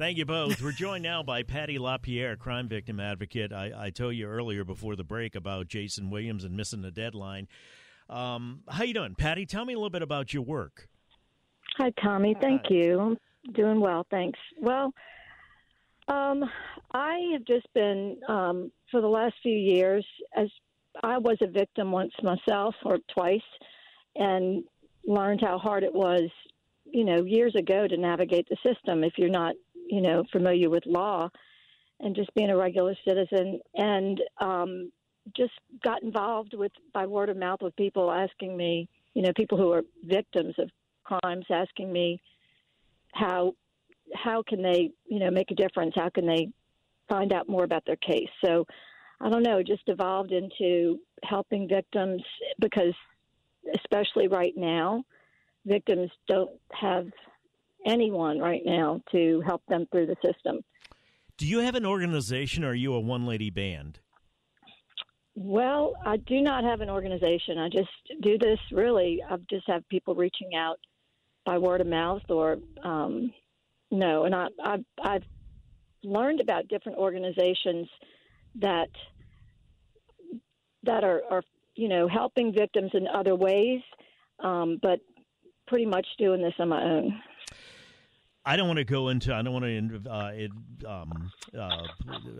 Thank you both. We're joined now by Patty LaPierre, crime victim advocate. I, I told you earlier before the break about Jason Williams and missing the deadline. Um, how you doing, Patty? Tell me a little bit about your work. Hi, Tommy. Thank Hi. you. Doing well, thanks. Well, um, I have just been um, for the last few years, as I was a victim once myself, or twice, and learned how hard it was, you know, years ago to navigate the system if you're not you know, familiar with law and just being a regular citizen and um, just got involved with by word of mouth with people asking me, you know, people who are victims of crimes asking me how how can they, you know, make a difference? How can they find out more about their case? So I don't know, just evolved into helping victims because especially right now, victims don't have anyone right now to help them through the system. Do you have an organization or are you a one lady band? Well, I do not have an organization. I just do this really. I just have people reaching out by word of mouth or um, no. And I, I, I've learned about different organizations that that are, are you know helping victims in other ways, um, but pretty much doing this on my own. I don't want to go into. I don't want to. Uh, it, um, uh,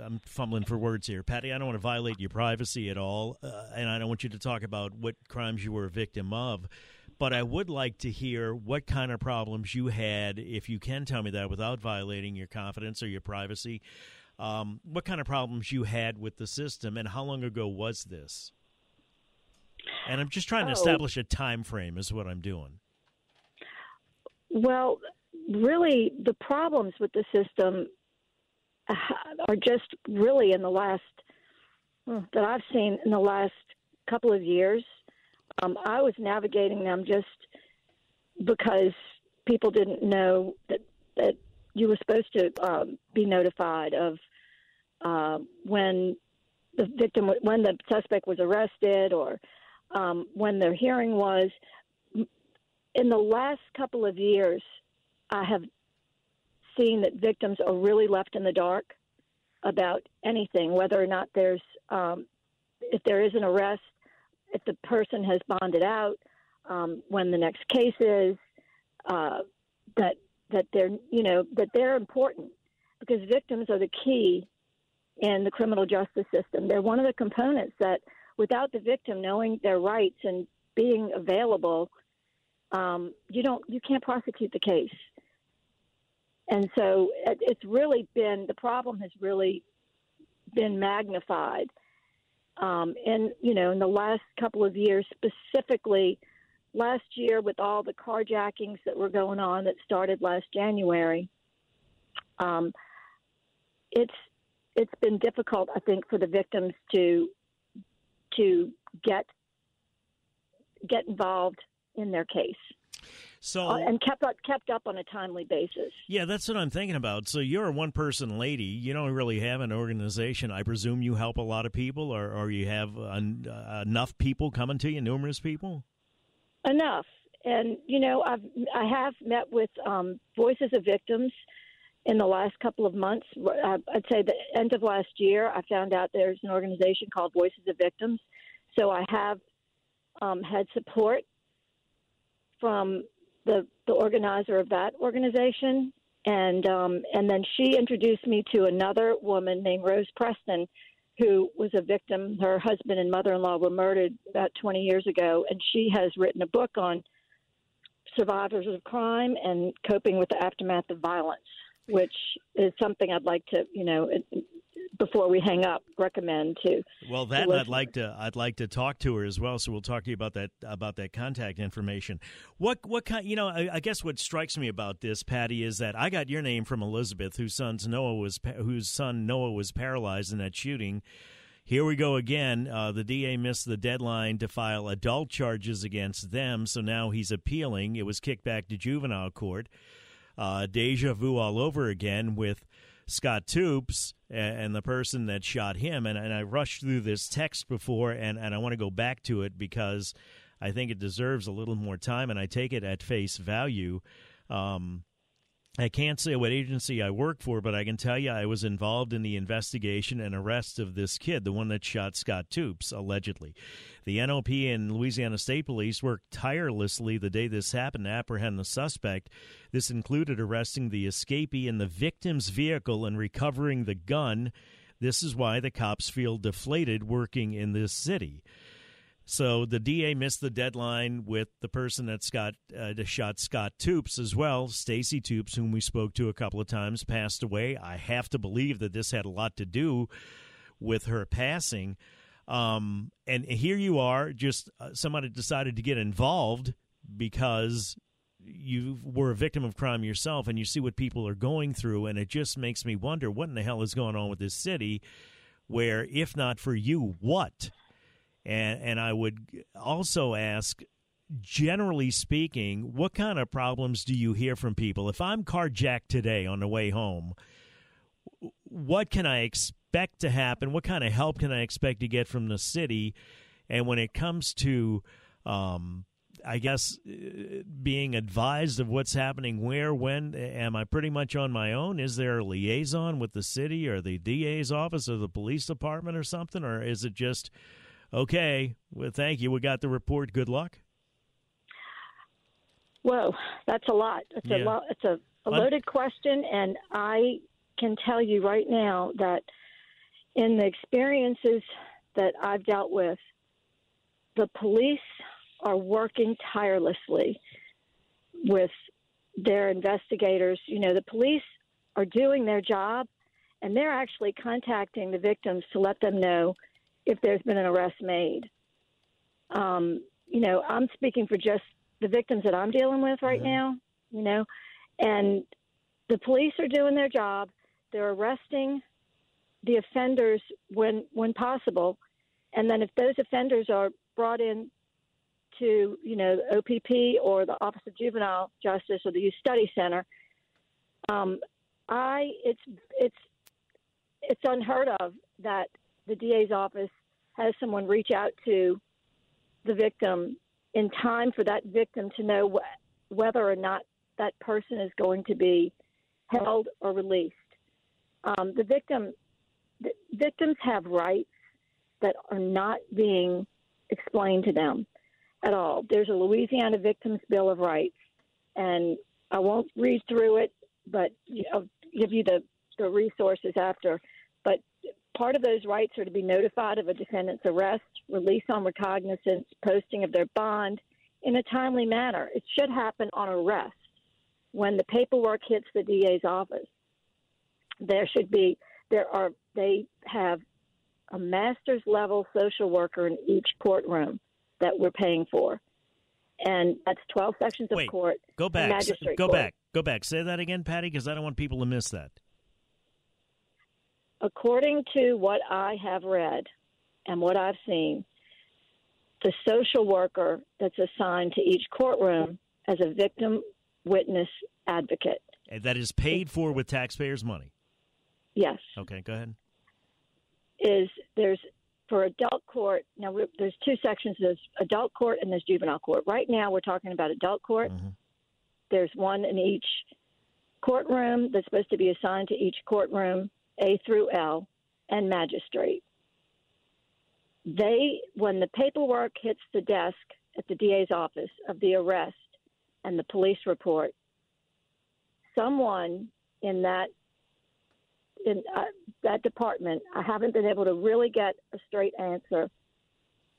I'm fumbling for words here, Patty. I don't want to violate your privacy at all, uh, and I don't want you to talk about what crimes you were a victim of. But I would like to hear what kind of problems you had, if you can tell me that without violating your confidence or your privacy. Um, what kind of problems you had with the system, and how long ago was this? And I'm just trying to oh. establish a time frame. Is what I'm doing. Well, really the problems with the system uh, are just really in the last that I've seen in the last couple of years. Um, I was navigating them just because people didn't know that that you were supposed to um, be notified of uh, when the victim when the suspect was arrested or um, when their hearing was. In the last couple of years, I have seen that victims are really left in the dark about anything, whether or not there's um, if there is an arrest, if the person has bonded out, um, when the next case is, uh, that that they're you know that they're important because victims are the key in the criminal justice system. They're one of the components that without the victim knowing their rights and being available, um, you don't you can't prosecute the case. And so it's really been the problem has really been magnified. Um, and you know, in the last couple of years, specifically last year with all the carjackings that were going on that started last January, um, it's it's been difficult, I think, for the victims to to get get involved in their case. So uh, and kept up kept up on a timely basis. Yeah, that's what I'm thinking about. So you're a one person lady. You don't really have an organization. I presume you help a lot of people, or, or you have uh, enough people coming to you, numerous people. Enough, and you know, I've I have met with um, Voices of Victims in the last couple of months. Uh, I'd say the end of last year, I found out there's an organization called Voices of Victims. So I have um, had support from the the organizer of that organization, and um, and then she introduced me to another woman named Rose Preston, who was a victim. Her husband and mother-in-law were murdered about 20 years ago, and she has written a book on survivors of crime and coping with the aftermath of violence, which is something I'd like to, you know, before we hang up recommend to well that to i'd like to i'd like to talk to her as well so we'll talk to you about that about that contact information what what kind you know I, I, guess what strikes me about this patty is that i got your name from elizabeth whose son's noah was whose son noah was paralyzed in that shooting here we go again. Uh, the DA missed the deadline to file adult charges against them, so now he's appealing. It was kicked back to juvenile court. Uh, deja vu all over again with Scott Toups and the person that shot him. And, and I rushed through this text before, and, and I want to go back to it because I think it deserves a little more time, and I take it at face value. Um, I can't say what agency I work for, but I can tell you I was involved in the investigation and arrest of this kid, the one that shot Scott Toups, allegedly. The NOPD and Louisiana State Police worked tirelessly the day this happened to apprehend the suspect. This included arresting the escapee in the victim's vehicle and recovering the gun. This is why the cops feel deflated working in this city. So the DA missed the deadline with the person that Scott uh, shot Scott Toups as well. Stacy Toups, whom we spoke to a couple of times, passed away. I have to believe that this had a lot to do with her passing. Um, and here you are, just uh, somebody decided to get involved because you were a victim of crime yourself and you see what people are going through. And it just makes me wonder what in the hell is going on with this city where, if not for you, what? And, and I would also ask, generally speaking, what kind of problems do you hear from people? If I'm carjacked today on the way home, what can I expect to happen? What kind of help can I expect to get from the city? And when it comes to, um, I guess, uh, being advised of what's happening where, when, am I pretty much on my own? Is there a liaison with the city or the DA's office or the police department or something? Or is it just okay, well, thank you. We got the report. Good luck. Whoa, that's a lot. It's yeah. a lot. It's a, a loaded question, and I can tell you right now that in the experiences that I've dealt with, the police are working tirelessly with their investigators. You know, the police are doing their job, and they're actually contacting the victims to let them know if there's been an arrest made. Um, you know, I'm speaking for just the victims that I'm dealing with right mm-hmm. now, you know, and the police are doing their job. They're arresting the offenders when when possible, and then if those offenders are brought in to you know the OPP or the Office of Juvenile Justice or the Youth Study Center, um, I it's it's it's unheard of that the DA's office has someone reach out to the victim in time for that victim to know wh- whether or not that person is going to be held or released. Um, the victim, the victims have rights that are not being explained to them at all. There's a Louisiana Victims Bill of Rights, and I won't read through it, but I'll give you the, the resources after. Part of those rights are to be notified of a defendant's arrest, release on recognizance, posting of their bond in a timely manner. It should happen on arrest when the paperwork hits the DA's office. There should be there are they have a master's level social worker in each courtroom that we're paying for. And that's 12 sections of Wait, court. Go back. Go court. back. Go back. Say that again, Patty, because I don't want people to miss that according to what I have read and what I've seen, the social worker that's assigned to each courtroom as a victim witness advocate. And that is paid for with taxpayers' money? Yes. Okay, go ahead. Is there's for adult court, now there's two sections there's adult court and there's juvenile court. Right now we're talking about adult court. Mm-hmm. There's one in each courtroom that's supposed to be assigned to each courtroom a through L, and magistrate. They, when the paperwork hits the desk at the DA's office of the arrest and the police report, someone in that in uh, that department, I haven't been able to really get a straight answer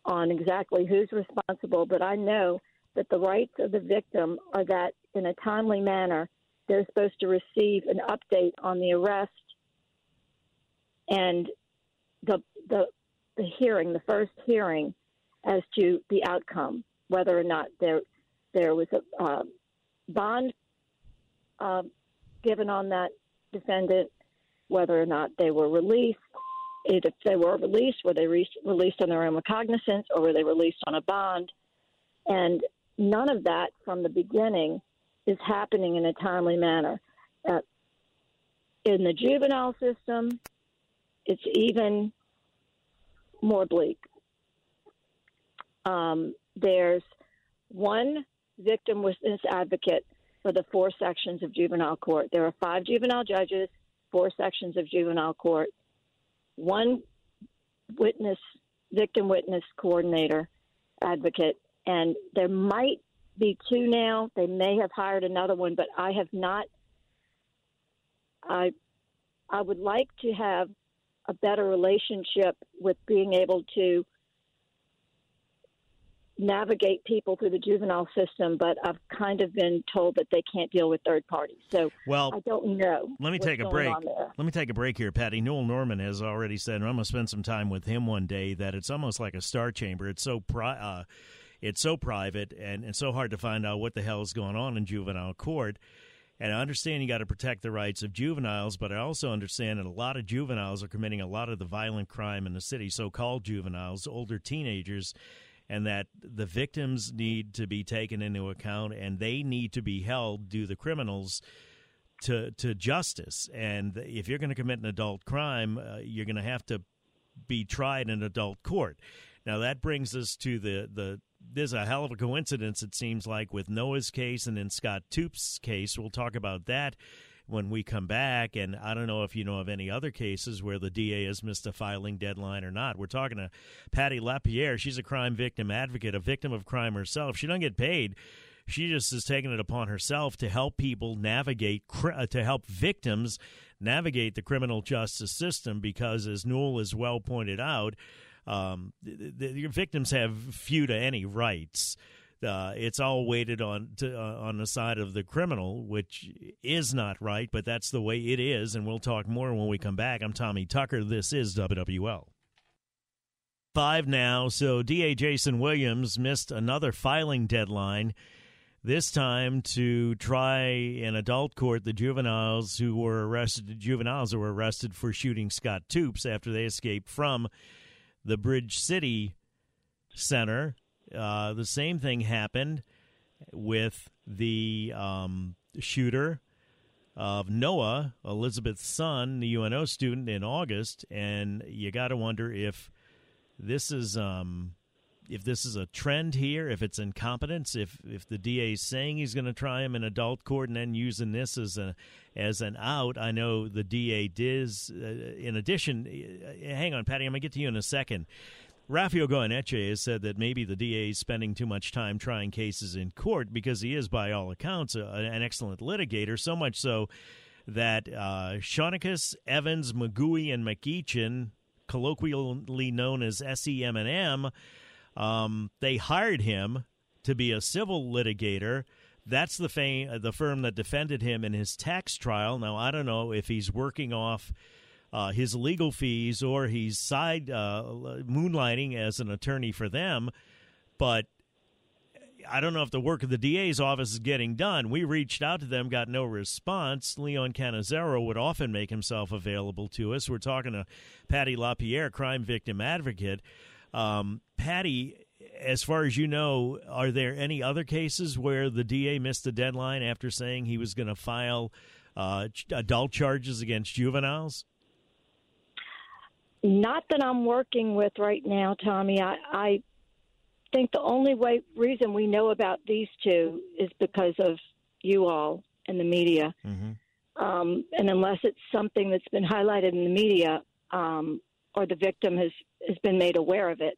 on exactly who's responsible, but I know that the rights of the victim are that in a timely manner they're supposed to receive an update on the arrest and the the the hearing, the first hearing, as to the outcome, whether or not there there was a uh, bond uh, given on that defendant, whether or not they were released. If they were released, were they re- released on their own recognizance, or were they released on a bond? And none of that from the beginning is happening in a timely manner. Uh, in the juvenile system, it's even more bleak. Um, there's one victim witness advocate for the four sections of juvenile court. There are five juvenile judges, four sections of juvenile court, one witness, victim witness coordinator, advocate, and there might be two now. They may have hired another one, but I have not. I I would like to have a better relationship with being able to navigate people through the juvenile system, but I've kind of been told that they can't deal with third parties. So well, I don't know. Let me take a break. Let me take a break here, Patty. Newell Normand has already said, and I'm going to spend some time with him one day. That it's almost like a star chamber. It's so pri- uh, it's so private and it's so hard to find out what the hell is going on in juvenile court. And I understand you got to protect the rights of juveniles, but I also understand that a lot of juveniles are committing a lot of the violent crime in the city, so called juveniles, older teenagers and that the victims need to be taken into account and they need to be held do the criminals to to justice. And if you're going to commit an adult crime uh, you're going to have to be tried in adult court. Now that brings us to the the there's a hell of a coincidence it seems like with Noah's case and in Scott Toups's case we'll talk about that when we come back. And I don't know if you know of any other cases where the DA has missed a filing deadline or not. We're talking to Patty Lapierre. She's a crime victim advocate, a victim of crime herself. She doesn't get paid. She just has taken it upon herself to help people navigate, uh, to help victims navigate the criminal justice system because, as Newell has well pointed out, um, the, the, victims have few to any rights uh, it's all weighted on to, uh, on the side of the criminal, which is not right, but that's the way it is. And we'll talk more when we come back. I'm Tommy Tucker. This is WWL. Five now. So DA Jason Williams missed another filing deadline. This time to try in adult court the juveniles who were arrested, the juveniles who were arrested for shooting Scott Toups after they escaped from the Bridge City Center uh, the same thing happened with the um, shooter of Noah, Elizabeth's son, the UNO student, in August, and you got to wonder if this is um, if this is a trend here, if it's incompetence, if if the DA is saying he's going to try him in adult court and then using this as a as an out. I know the DA did. Uh, in addition, uh, hang on, Patty, I'm going to get to you in a second. Rafael Goyeneche has said that maybe the DA is spending too much time trying cases in court because he is, by all accounts, a, an excellent litigator, so much so that uh, Evans, McGoey, and McEachin, colloquially known as SEM&M, um, they hired him to be a civil litigator. That's the, fame, the firm that defended him in his tax trial. Now, I don't know if he's working off – uh, his legal fees or he's side uh, moonlighting as an attorney for them. But I don't know if the work of the DA's office is getting done. We reached out to them, got no response. Leon Cannizzaro would often make himself available to us. We're talking to Patty LaPierre, crime victim advocate. Um, Patty, as far as you know, are there any other cases where the DA missed the deadline after saying he was going to file uh, adult charges against juveniles? Not that I'm working with right now, Tommy. I, I think the only way reason we know about these two is because of you all and the media. Mm-hmm. Um, and unless it's something that's been highlighted in the media um, or the victim has, has been made aware of it,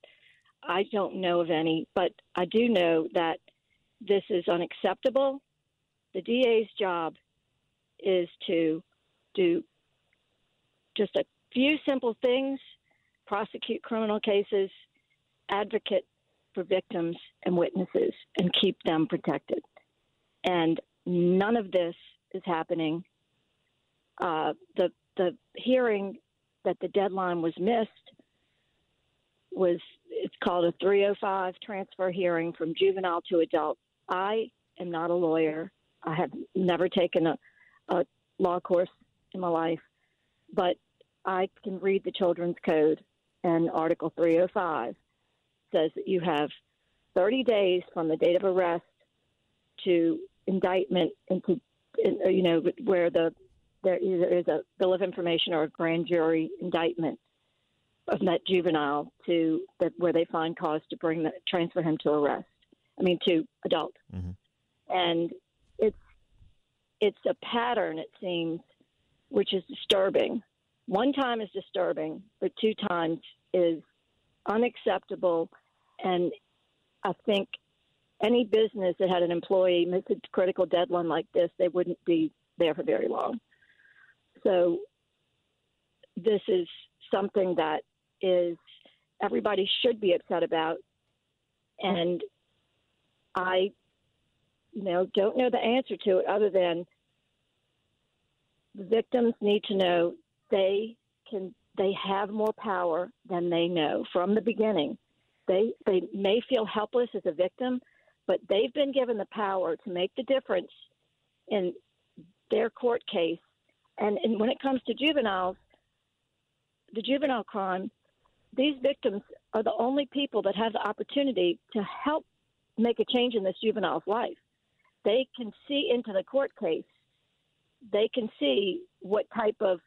I don't know of any. But I do know that this is unacceptable. The DA's job is to do just a few simple things prosecute criminal cases, advocate for victims and witnesses, and keep them protected. And none of this is happening. Uh, the the hearing that the deadline was missed was it's called a 305 transfer hearing from juvenile to adult. I am not a lawyer. I have never taken a, a law course in my life, but I can read the Children's Code, and Article 305 says that you have 30 days from the date of arrest to indictment into, you know, where the there either is a bill of information or a grand jury indictment of that juvenile to where they find cause to bring the, transfer him to arrest. I mean to adult, mm-hmm. and it's it's a pattern, it seems, which is disturbing. One time is disturbing, but two times is unacceptable. And I think any business that had an employee miss a critical deadline like this, they wouldn't be there for very long. So this is something that is everybody should be upset about, and I, you know, don't know the answer to it other than the victims need to know they can they have more power than they know from the beginning. They they may feel helpless as a victim, but they've been given the power to make the difference in their court case. And, and when it comes to juveniles, the juvenile crime, these victims are the only people that have the opportunity to help make a change in this juvenile's life. They can see into the court case. They can see what type of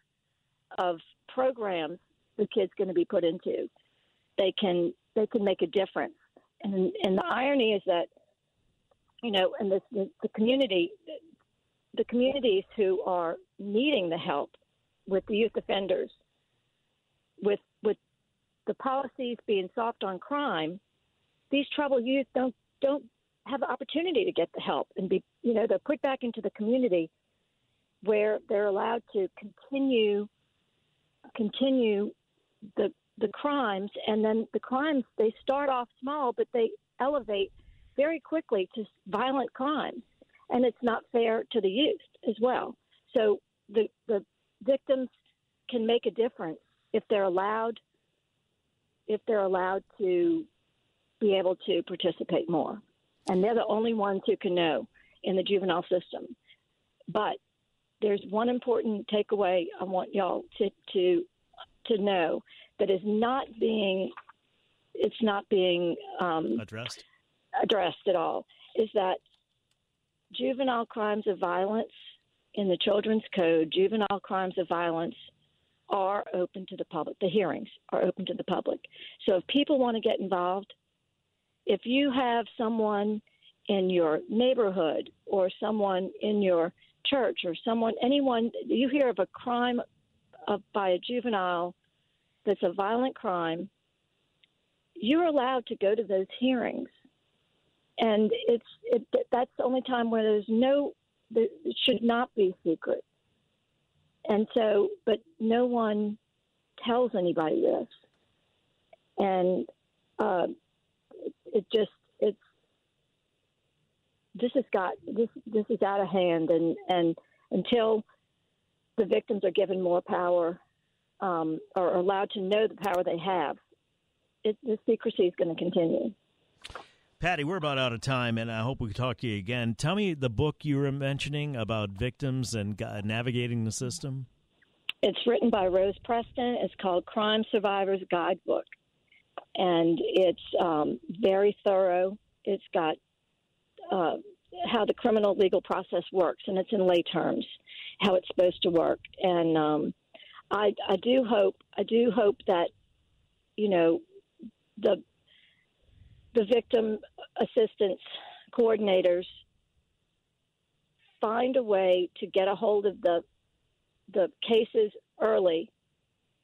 of programs the kid's going to be put into. They can they can make a difference. And and the irony is that you know, the, the, the community, the communities who are needing the help with the youth offenders, with with the policies being soft on crime, these troubled youth don't don't have the opportunity to get the help and be you know they're put back into the community where they're allowed to continue continue the the crimes. And then the crimes they start off small but they elevate very quickly to violent crimes and it's not fair to the youth as well. So the the victims can make a difference if they're allowed if they're allowed to be able to participate more. And they're the only ones who can know in the juvenile system. But there's one important takeaway I want y'all to to to know that is not being it's not being um, addressed. addressed at all is that juvenile crimes of violence in the children's code juvenile crimes of violence are open to the public. The hearings are open to the public. So if people want to get involved if you have someone in your neighborhood or someone in your church or someone anyone you hear of a crime of, by a juvenile that's a violent crime, you're allowed to go to those hearings, and it's it, that's the only time where there's no there should not be secret, and so but no one tells anybody this, and uh, it, just it's this has got this this is out of hand, and and until the victims are given more power um, or allowed to know the power they have, it, the secrecy is going to continue. Patty, we're about out of time, and I hope we can talk to you again. Tell me the book you were mentioning about victims and navigating the system. It's written by Rose Preston. It's called Crime Survivors Guidebook, and it's um, very thorough. It's got uh, how the criminal legal process works, and it's in lay terms how it's supposed to work. And um, I, I do hope I do hope that you know the the victim assistance coordinators find a way to get a hold of the the cases early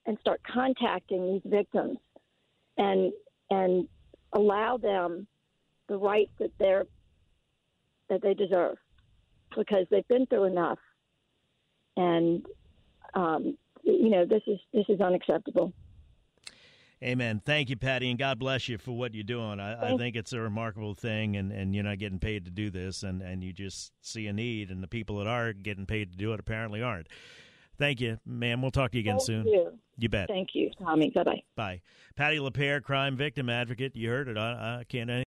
and start contacting these victims and and allow them the rights that they're that they deserve because they've been through enough and um, you know this is this is unacceptable. Amen. Thank you, Patty, and God bless you for what you're doing. I, I, think it's a remarkable thing, and, and you're not getting paid to do this, and, and you just see a need, and the people that are getting paid to do it apparently aren't. Thank you, ma'am. We'll talk to you again Thank soon. You. you bet. Thank you, Tommy. Bye bye. Bye. Patty LaPierre, crime victim advocate. You heard it. I, I can't